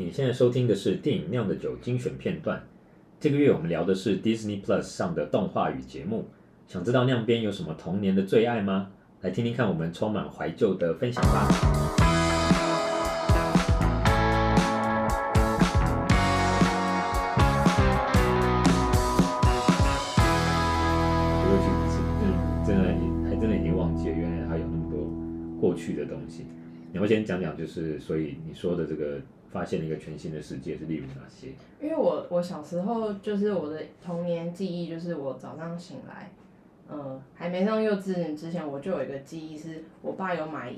你现在收听的是电影《酿的酒》精选片段。这个月我们聊的是 Disney Plus 上的动画与节目。想知道酿边有什么童年的最爱吗？来听听看我们充满怀旧的分享吧。真的還真的已經忘記了，原來還有那麼多過去的东西，你要先讲讲，就是所以你说的这个发现了一个全新的世界是例如哪些？因为我我小时候就是我的童年记忆，就是我早上醒来，呃，还没上幼稚园之前，我就有一个记忆，是我爸有买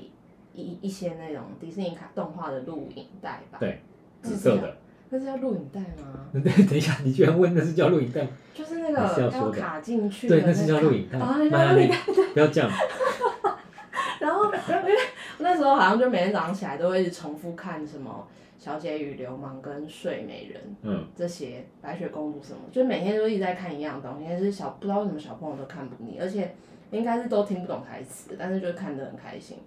一一些那种迪士尼卡动画的录影带吧？对，紫色的。那是叫录影带吗？对，等一下，你居然问那是叫录影带？就是那个要卡进去的。对，那是叫录影带。啊，录影带。不要这样。时候好像就每天早上起来都会一直重复看什么《小姐与流氓》跟《睡美人》嗯，这些白雪公主什么，就每天都一直在看一样东西。但是小不知道为什么小朋友都看不腻，而且应该是都听不懂台词，但是就看得很开心。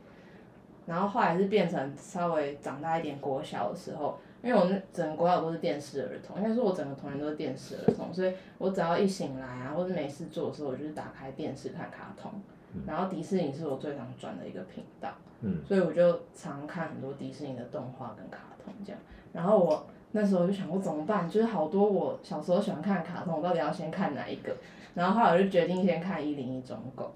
然后后来是变成稍微长大一点国小的时候，因为我那整个国小都是电视儿童，应该说我整个童年都是电视儿童，所以我只要一醒来啊，或者没事做的时候，我就是打开电视看卡通。然后迪士尼是我最常转的一个频道，嗯，所以我就常看很多迪士尼的动画跟卡通这样。然后我那时候就想过怎么办，就是好多我小时候喜欢看的卡通，我到底要先看哪一个？然后后来我就决定先看《一零一忠狗》，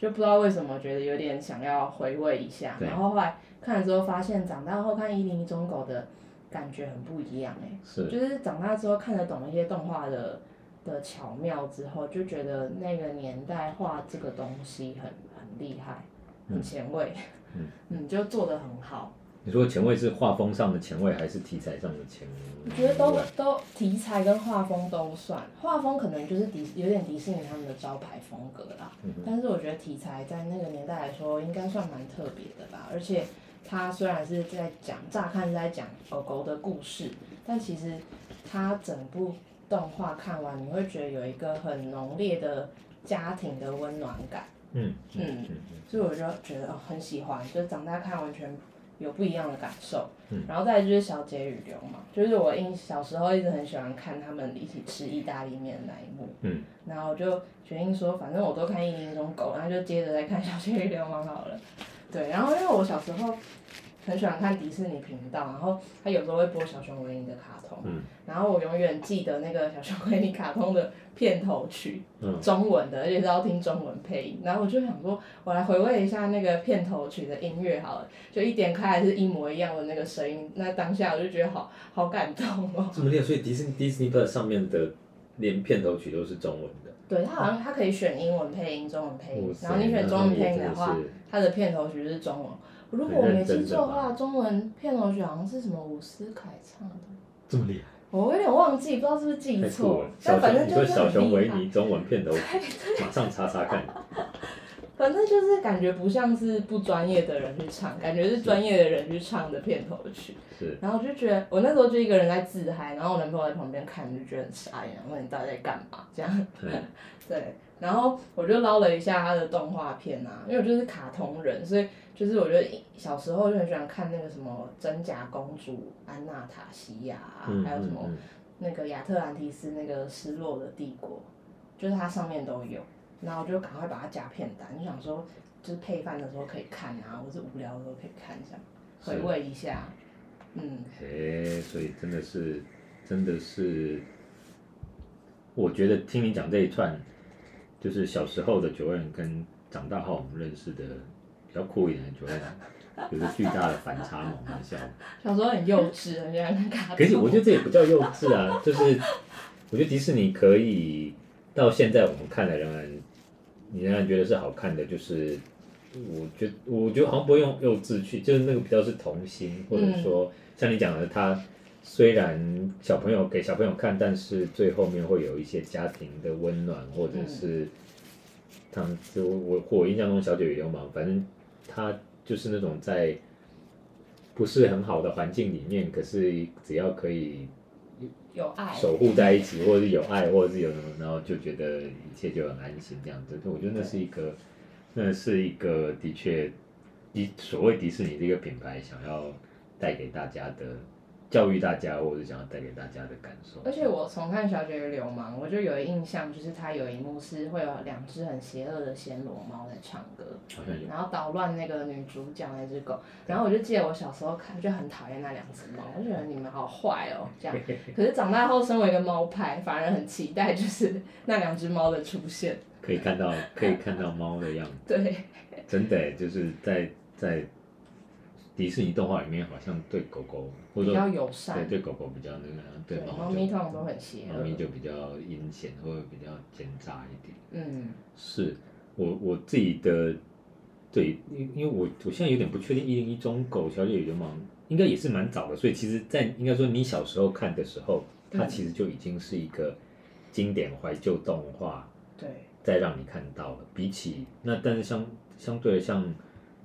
就不知道为什么觉得有点想要回味一下。然后后来看了之后发现，长大后看《一零一忠狗》的感觉很不一样哎，是，就是长大之后看得懂一些动画的。的巧妙之后，就觉得那个年代画这个东西很很厉害，很前卫，嗯，嗯，就做的很好。你说前卫是画风上的前卫，还是题材上的前卫？我觉得都都题材跟画风都算，画风可能就是迪有点迪士尼他们的招牌风格啦。嗯、但是我觉得题材在那个年代来说，应该算蛮特别的吧。而且它虽然是在讲，乍看是在讲狗狗的故事，但其实它整部。动画看完，你会觉得有一个很浓烈的家庭的温暖感。嗯嗯，所以我就觉得很喜欢，就长大看完全有不一样的感受。嗯，然后再来就是《小姐与流氓》，就是我印小时候一直很喜欢看他们一起吃意大利面的那一幕。嗯，然后我就决定说，反正我都看《一零一忠狗》，然后就接着再看《小姐与流氓》好了。对，然后因为我小时候。很喜欢看迪士尼频道，然后他有时候会播小熊维尼的卡通，嗯、然后我永远记得那个小熊维尼卡通的片头曲，嗯、中文的，而且是要听中文配音，然后我就想说，我来回味一下那个片头曲的音乐好了，就一点开还是一模一样的那个声音，那当下我就觉得好好感动哦。这么厉害，所以迪士尼迪士尼 Plus 上面的连片头曲都是中文的。对，他好像他可以选英文配音、中文配音，然后你选中文配音的话，它的片头曲是中文。如果我没记错的话，中文片头曲好像是什么伍思凯唱的。这么厉害？我有点忘记，不知道是不是记错。但反正就是小熊维尼中文片头曲，马上查查看。反正就是感觉不像是不专业的人去唱，感觉是专业的人去唱的片头曲。是。然后我就觉得，我那时候就一个人在自嗨，然后我男朋友在旁边看，就觉得很傻眼，问你到底在干嘛？这样。对。然后我就捞了一下他的动画片啊，因为我就是卡通人，所以就是我觉得小时候就很喜欢看那个什么真假公主安娜塔西亚，嗯、还有什么那个亚特兰蒂斯那个失落的帝国，就是它上面都有。然后我就赶快把它加片单，就想说就是配饭的时候可以看啊，或者无聊的时候可以看一下，回味一下。嗯。诶，所以真的是，真的是，我觉得听你讲这一串。就是小时候的 Joanne 跟长大后我们认识的比较酷一点的 Joanne，有个巨大的反差萌的笑。小时候很幼稚，很喜欢看卡。可是我觉得这也不叫幼稚啊，就是我觉得迪士尼可以到现在我们看的仍然，你仍然觉得是好看的，就是我觉得我觉得好像不会用幼稚去，就是那个比较是童心，或者说像你讲的他。虽然小朋友给小朋友看，但是最后面会有一些家庭的温暖，或者是他们就我我印象中小姐与流氓，反正他就是那种在不是很好的环境里面，可是只要可以有爱守护在一起，或者是有爱，或者是有什么，然后就觉得一切就很安心这样子。我觉得那是一个，那是一个的确，迪所谓迪士尼这个品牌想要带给大家的。教育大家，或者想要带给大家的感受。而且我重看《小姐与流氓》，我就有印象，就是他有一幕是会有两只很邪恶的暹罗猫在唱歌，好像有，然后捣乱那个女主角那只狗。然后我就记得我小时候看，就很讨厌那两只猫，我觉得你们好坏哦，这样。可是长大后，身为一个猫派，反而很期待就是那两只猫的出现。可以看到，可以看到猫的样子。对。真的，就是在在。迪士尼动画里面好像对狗狗或者比较友善，对对狗狗比较那个，对猫咪通常都很邪恶，猫咪就比较阴险或者比较奸诈一点。嗯，是我我自己的对，因因为我我现在有点不确定，一零一中狗小姐与流氓应该也是蛮早的，所以其实，在应该说你小时候看的时候，它其实就已经是一个经典怀旧动画。对，再让你看到了，比起那，但是相相对的像。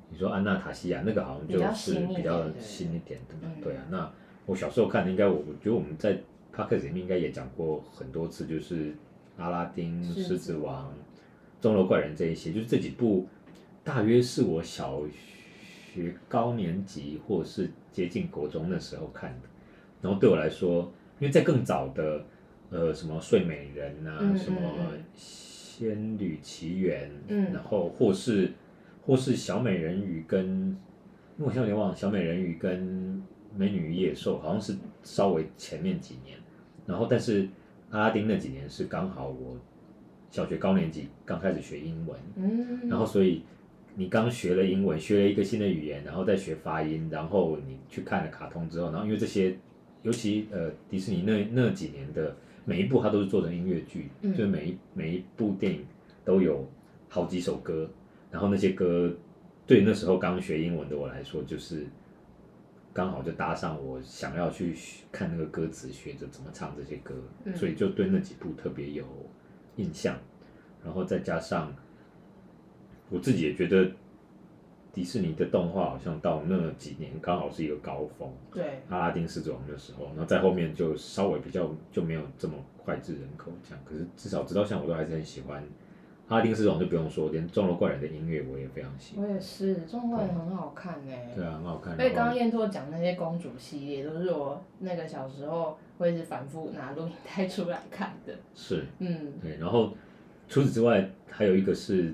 你说安娜塔西亚那个好像就是比较新一点的嘛，对啊。那我小时候看的，应该我我觉得我们在 podcast 里面应该也讲过很多次，就是阿拉丁、狮子王、钟楼怪人这一些，就是这几部大约是我小学高年级或是接近国中的时候看的。然后对我来说，因为在更早的呃什么睡美人啊，嗯嗯嗯什么仙女奇缘，嗯，然后或是。或是小美人鱼跟，因为我现在有点忘了，小美人鱼跟美女与野兽好像是稍微前面几年，然后但是阿拉丁那几年是刚好我小学高年级刚开始学英文，嗯，然后所以你刚学了英文，学了一个新的语言，然后再学发音，然后你去看了卡通之后，然后因为这些，尤其呃迪士尼那那几年的每一部它都是做成音乐剧，嗯，就是每一每一部电影都有好几首歌。然后那些歌，对那时候刚学英文的我来说，就是刚好就搭上我想要去看那个歌词，学着怎么唱这些歌，嗯、所以就对那几部特别有印象。然后再加上我自己也觉得，迪士尼的动画好像到那几年刚好是一个高峰。对，阿拉丁、狮子王的时候，然后在后面就稍微比较就没有这么脍炙人口这样。可是至少直到现在，我都还是很喜欢。阿拉丁狮子王就不用说，连钟楼怪人的音乐我也非常喜欢。我也是，钟楼怪人很好看诶、欸。对啊，很好看。所以刚刚燕拓讲那些公主系列，都是我那个小时候会一直反复拿录影带出来看的。是。嗯。对，然后除此之外，还有一个是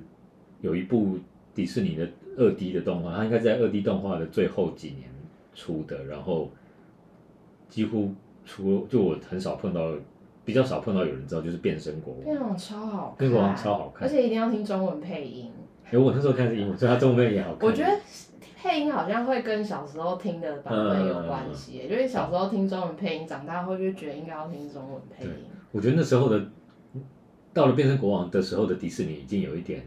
有一部迪士尼的二 D 的动画，它应该在二 D 动画的最后几年出的，然后几乎除就我很少碰到。比较少碰到有人知道，就是变身国王。变身国王超好看，变身国王超好看，而且一定要听中文配音。哎、欸，我那时候看是英文，所以它中文配音也好看。我觉得配音好像会跟小时候听的版本有关系，因为小时候听中文配音，长大后就觉得应该要听中文配音。我觉得那时候的到了变身国王的时候的迪士尼已经有一点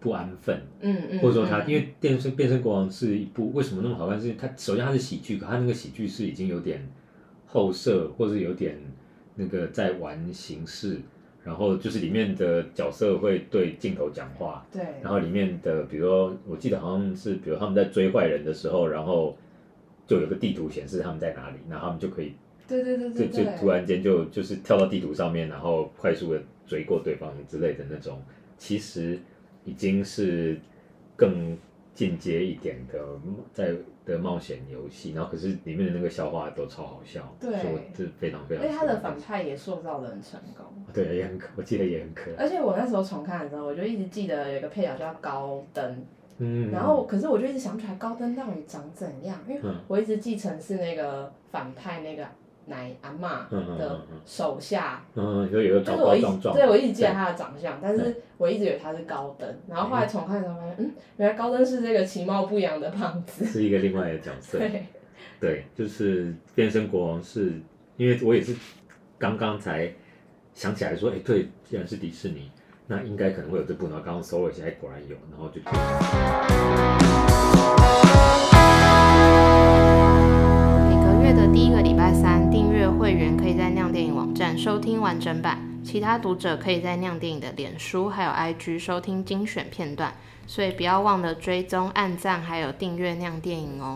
不安分，嗯嗯，或者说他因为变身变身国王是一部为什么那么好看？是它首先它是喜剧，可它那个喜剧是已经有点后设，或者有点。那个在玩形式，然后就是里面的角色会对镜头讲话，对，然后里面的，比如说我记得好像是，比如他们在追坏人的时候，然后就有个地图显示他们在哪里，然后他们就可以，对对对对，就就突然间就就是跳到地图上面，然后快速的追过对方之类的那种，其实已经是更进阶一点的在。的冒险游戏，然后可是里面的那个笑话都超好笑，对，这非常非常。而且他的反派也塑造的很成功，对，也很可，我记得也很可爱。而且我那时候重看的时候，我就一直记得有一个配角叫高登，嗯，然后可是我就一直想不起来高登到底长怎样，因为我一直继承是那个反派那个。奶阿妈的手下，嗯，就有个高高壮壮，对，我一直记得他的长相，但是我一直以为他是高登，然后后来重看的时候发现，嗯，原来高登是这个其貌不扬的胖子，是一个另外的角色，对，对，就是变身国王是，因为我也是刚刚才想起来说，哎，对，既然是迪士尼，那应该可能会有这部，然后刚刚搜了一下，哎，果然有，然后就。完整版，其他读者可以在酿电影的脸书还有 IG 收听精选片段，所以不要忘了追踪、按赞还有订阅酿电影哦。